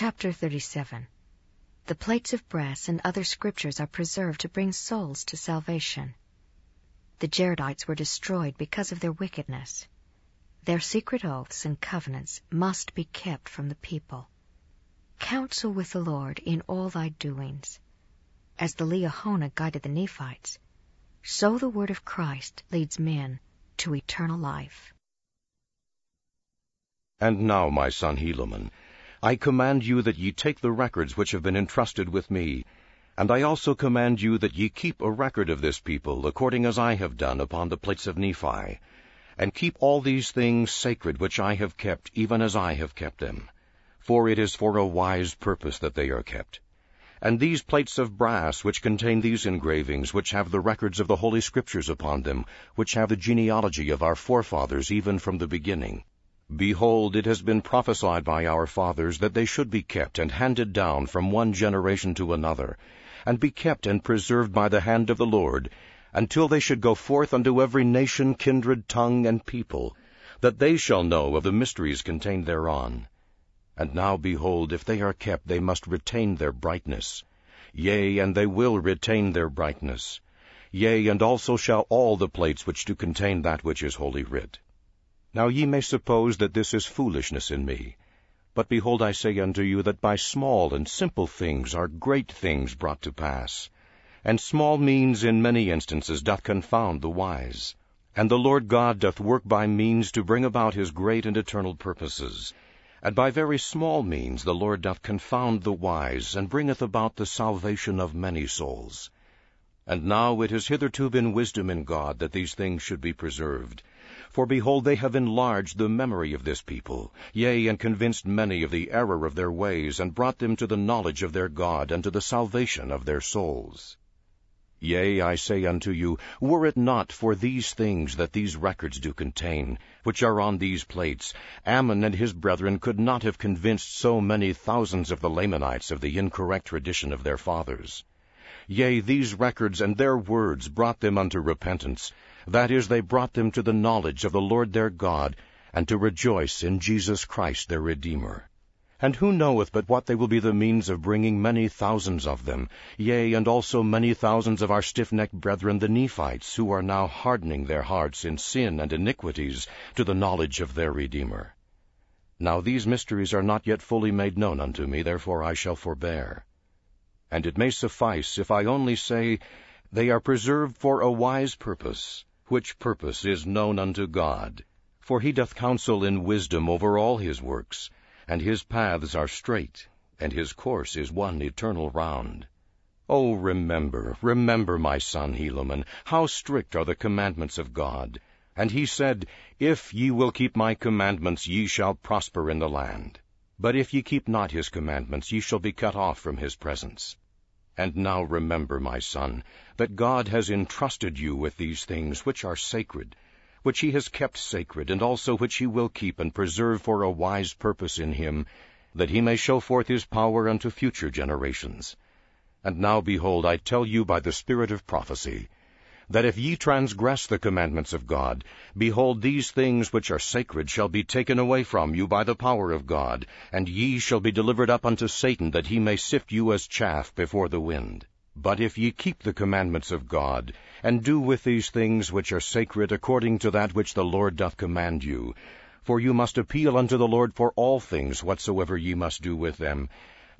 Chapter 37 The plates of brass and other scriptures are preserved to bring souls to salvation. The Jaredites were destroyed because of their wickedness. Their secret oaths and covenants must be kept from the people. Counsel with the Lord in all thy doings. As the Liahona guided the Nephites, so the word of Christ leads men to eternal life. And now, my son Helaman, I command you that ye take the records which have been entrusted with me, and I also command you that ye keep a record of this people, according as I have done upon the plates of Nephi, and keep all these things sacred which I have kept, even as I have kept them. For it is for a wise purpose that they are kept. And these plates of brass, which contain these engravings, which have the records of the Holy Scriptures upon them, which have the genealogy of our forefathers even from the beginning, Behold, it has been prophesied by our fathers that they should be kept and handed down from one generation to another, and be kept and preserved by the hand of the Lord, until they should go forth unto every nation, kindred, tongue, and people, that they shall know of the mysteries contained thereon. And now, behold, if they are kept, they must retain their brightness. Yea, and they will retain their brightness. Yea, and also shall all the plates which do contain that which is holy writ. Now ye may suppose that this is foolishness in me. But behold, I say unto you that by small and simple things are great things brought to pass. And small means in many instances doth confound the wise. And the Lord God doth work by means to bring about his great and eternal purposes. And by very small means the Lord doth confound the wise, and bringeth about the salvation of many souls. And now it has hitherto been wisdom in God that these things should be preserved. For behold, they have enlarged the memory of this people, yea, and convinced many of the error of their ways, and brought them to the knowledge of their God, and to the salvation of their souls. Yea, I say unto you, were it not for these things that these records do contain, which are on these plates, Ammon and his brethren could not have convinced so many thousands of the Lamanites of the incorrect tradition of their fathers. Yea, these records and their words brought them unto repentance, that is, they brought them to the knowledge of the Lord their God, and to rejoice in Jesus Christ their Redeemer. And who knoweth but what they will be the means of bringing many thousands of them, yea, and also many thousands of our stiff-necked brethren the Nephites, who are now hardening their hearts in sin and iniquities, to the knowledge of their Redeemer. Now these mysteries are not yet fully made known unto me, therefore I shall forbear. And it may suffice if I only say, They are preserved for a wise purpose, which purpose is known unto God. For he doth counsel in wisdom over all his works, and his paths are straight, and his course is one eternal round. O remember, remember, my son Helaman, how strict are the commandments of God. And he said, If ye will keep my commandments, ye shall prosper in the land. But if ye keep not his commandments, ye shall be cut off from his presence. And now remember, my son, that God has entrusted you with these things which are sacred, which he has kept sacred, and also which he will keep and preserve for a wise purpose in him, that he may show forth his power unto future generations. And now, behold, I tell you by the Spirit of prophecy, that if ye transgress the commandments of God, behold, these things which are sacred shall be taken away from you by the power of God, and ye shall be delivered up unto Satan, that he may sift you as chaff before the wind. But if ye keep the commandments of God, and do with these things which are sacred according to that which the Lord doth command you, for you must appeal unto the Lord for all things whatsoever ye must do with them,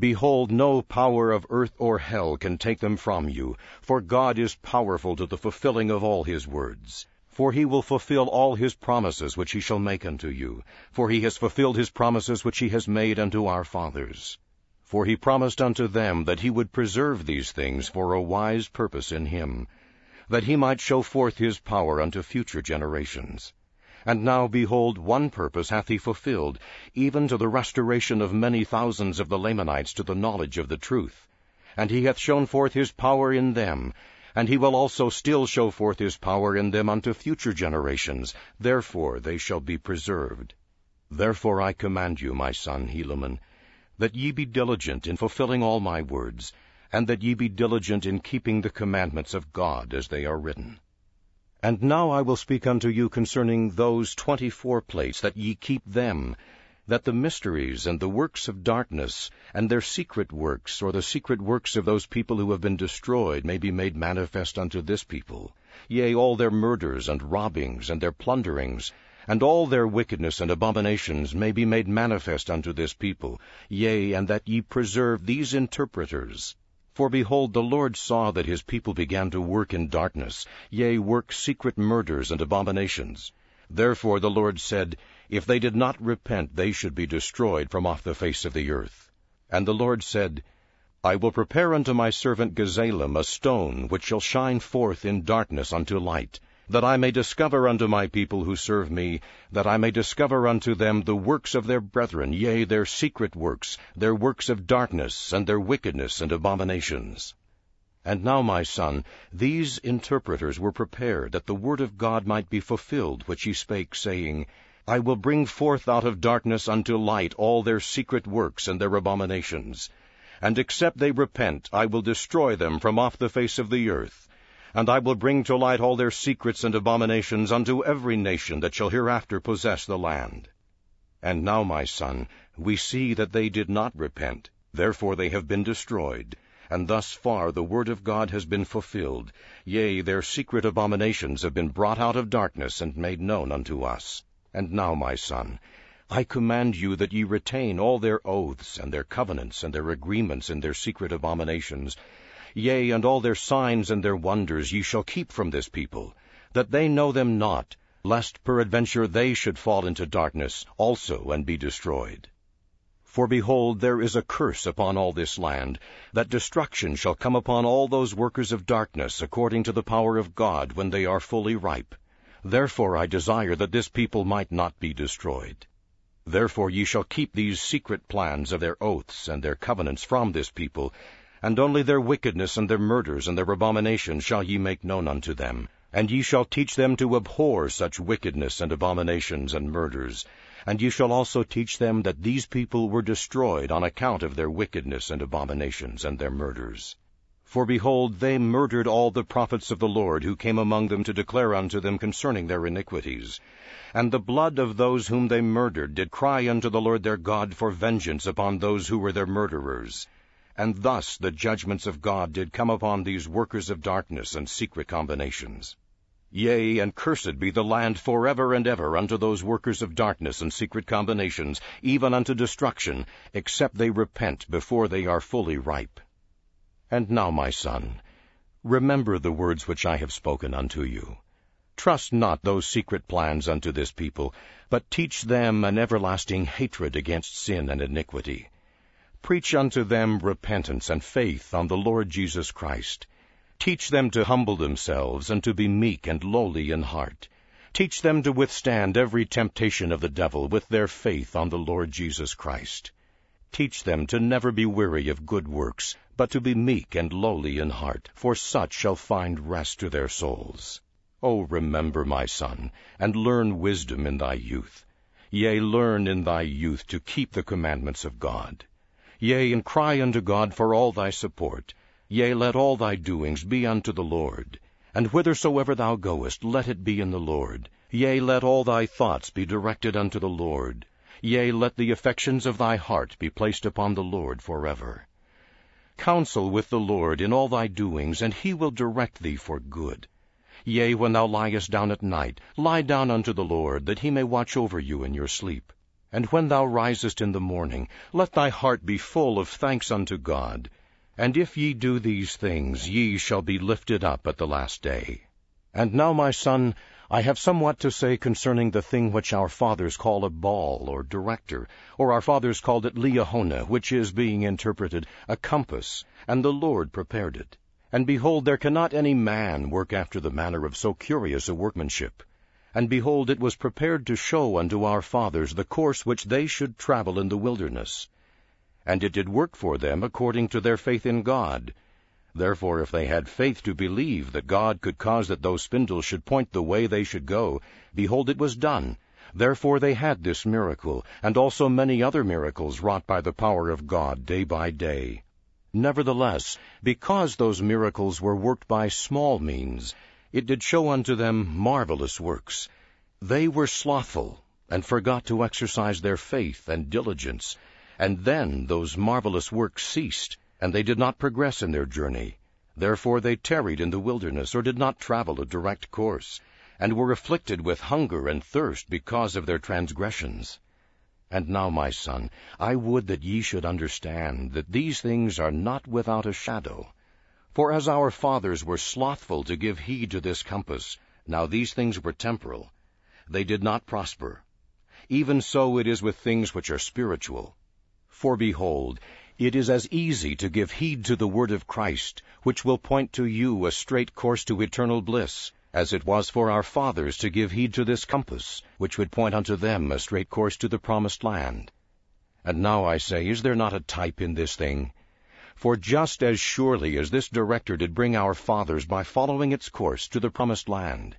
Behold, no power of earth or hell can take them from you, for God is powerful to the fulfilling of all his words. For he will fulfill all his promises which he shall make unto you, for he has fulfilled his promises which he has made unto our fathers. For he promised unto them that he would preserve these things for a wise purpose in him, that he might show forth his power unto future generations. And now, behold, one purpose hath he fulfilled, even to the restoration of many thousands of the Lamanites to the knowledge of the truth. And he hath shown forth his power in them, and he will also still show forth his power in them unto future generations. Therefore they shall be preserved. Therefore I command you, my son Helaman, that ye be diligent in fulfilling all my words, and that ye be diligent in keeping the commandments of God as they are written. And now I will speak unto you concerning those twenty-four plates, that ye keep them, that the mysteries and the works of darkness, and their secret works, or the secret works of those people who have been destroyed, may be made manifest unto this people, yea, all their murders and robbings and their plunderings, and all their wickedness and abominations may be made manifest unto this people, yea, and that ye preserve these interpreters. For behold, the Lord saw that his people began to work in darkness, yea, work secret murders and abominations. Therefore the Lord said, If they did not repent, they should be destroyed from off the face of the earth. And the Lord said, I will prepare unto my servant Gazelem a stone which shall shine forth in darkness unto light, that I may discover unto my people who serve me, that I may discover unto them the works of their brethren, yea, their secret works, their works of darkness, and their wickedness and abominations. And now, my son, these interpreters were prepared that the word of God might be fulfilled, which he spake, saying, I will bring forth out of darkness unto light all their secret works and their abominations. And except they repent, I will destroy them from off the face of the earth. And I will bring to light all their secrets and abominations unto every nation that shall hereafter possess the land. And now, my son, we see that they did not repent, therefore they have been destroyed and thus far the word of God has been fulfilled. Yea, their secret abominations have been brought out of darkness and made known unto us. And now, my son, I command you that ye retain all their oaths, and their covenants, and their agreements, and their secret abominations. Yea, and all their signs and their wonders ye shall keep from this people, that they know them not, lest peradventure they should fall into darkness also and be destroyed. For behold, there is a curse upon all this land, that destruction shall come upon all those workers of darkness according to the power of God when they are fully ripe. Therefore I desire that this people might not be destroyed. Therefore ye shall keep these secret plans of their oaths and their covenants from this people, and only their wickedness and their murders and their abominations shall ye make known unto them. And ye shall teach them to abhor such wickedness and abominations and murders, and ye shall also teach them that these people were destroyed on account of their wickedness and abominations and their murders. For behold, they murdered all the prophets of the Lord who came among them to declare unto them concerning their iniquities. And the blood of those whom they murdered did cry unto the Lord their God for vengeance upon those who were their murderers. And thus the judgments of God did come upon these workers of darkness and secret combinations. Yea, and cursed be the land forever and ever unto those workers of darkness and secret combinations, even unto destruction, except they repent before they are fully ripe. And now, my son, remember the words which I have spoken unto you. Trust not those secret plans unto this people, but teach them an everlasting hatred against sin and iniquity. Preach unto them repentance and faith on the Lord Jesus Christ Teach them to humble themselves and to be meek and lowly in heart. Teach them to withstand every temptation of the devil with their faith on the Lord Jesus Christ. Teach them to never be weary of good works, but to be meek and lowly in heart, for such shall find rest to their souls. O remember, my son, and learn wisdom in thy youth. Yea, learn in thy youth to keep the commandments of God. Yea, and cry unto God for all thy support, Yea, let all thy doings be unto the Lord. And whithersoever thou goest, let it be in the Lord. Yea, let all thy thoughts be directed unto the Lord. Yea, let the affections of thy heart be placed upon the Lord forever. Counsel with the Lord in all thy doings, and he will direct thee for good. Yea, when thou liest down at night, lie down unto the Lord, that he may watch over you in your sleep. And when thou risest in the morning, let thy heart be full of thanks unto God, and if ye do these things, ye shall be lifted up at the last day. And now, my son, I have somewhat to say concerning the thing which our fathers call a ball or director, or our fathers called it Liahona, which is, being interpreted, a compass, and the Lord prepared it. And behold, there cannot any man work after the manner of so curious a workmanship. And behold, it was prepared to show unto our fathers the course which they should travel in the wilderness and it did work for them according to their faith in God. Therefore, if they had faith to believe that God could cause that those spindles should point the way they should go, behold, it was done. Therefore they had this miracle, and also many other miracles wrought by the power of God day by day. Nevertheless, because those miracles were worked by small means, it did show unto them marvelous works. They were slothful, and forgot to exercise their faith and diligence, and then those marvelous works ceased, and they did not progress in their journey. Therefore they tarried in the wilderness, or did not travel a direct course, and were afflicted with hunger and thirst because of their transgressions. And now, my son, I would that ye should understand that these things are not without a shadow. For as our fathers were slothful to give heed to this compass, now these things were temporal, they did not prosper. Even so it is with things which are spiritual. For behold, it is as easy to give heed to the word of Christ, which will point to you a straight course to eternal bliss, as it was for our fathers to give heed to this compass, which would point unto them a straight course to the promised land. And now I say, is there not a type in this thing? For just as surely as this director did bring our fathers by following its course to the promised land,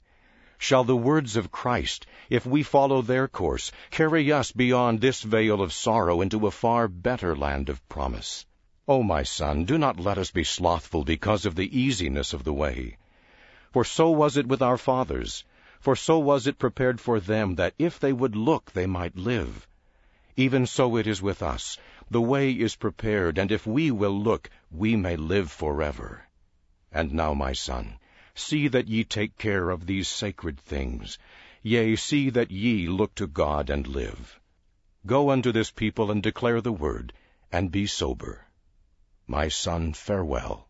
shall the words of Christ, if we follow their course, carry us beyond this vale of sorrow into a far better land of promise. O oh, my son, do not let us be slothful because of the easiness of the way. For so was it with our fathers, for so was it prepared for them that if they would look they might live. Even so it is with us. The way is prepared, and if we will look, we may live forever. And now, my son, See that ye take care of these sacred things. Yea, see that ye look to God and live. Go unto this people and declare the word, and be sober. My son, farewell.